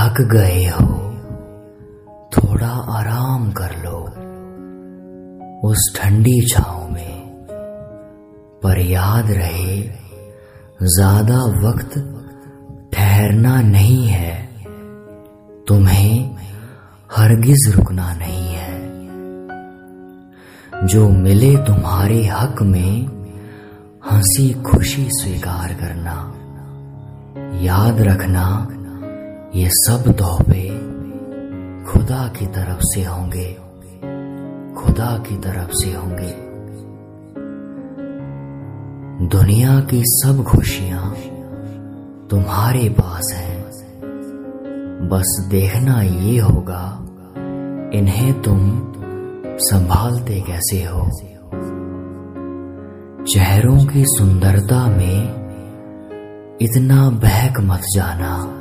थक गए हो। थोड़ा आराम कर लो। उस ठंडी छाव में। पर याद रहे, ज़्यादा वक्त ठहरना नहीं है। तुम्हें हरगिज रुकना नहीं है। जो मिले तुम्हारे हक में, हँसी खुशी स्वीकार करना। याद रखना ये सब तोहफे खुदा की तरफ़ से होंगे। खुदा की तरफ़ से होंगे। दुनिया की सब खुशियाँ तुम्हारे पास हैं। बस देखना ये होगा, इन्हें तुम संभालते कैसे हो? चेहरों की सुंदरता में इतना बहक मत जाना।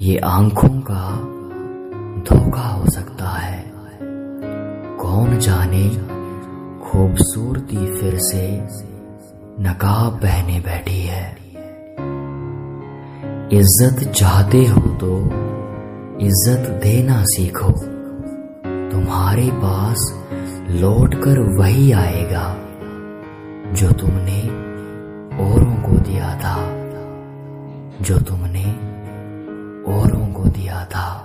ये आँखों का धोखा हो सकता है। कौन जाने खूबसूरती फिर से नकाब पहने बैठी है। इज़्ज़त चाहते हो तो इज़्ज़त देना सीखो। तुम्हारे पास लौट कर वही आएगा जो तुमने औरों को दिया था, जो तुमने औरों को दिया था।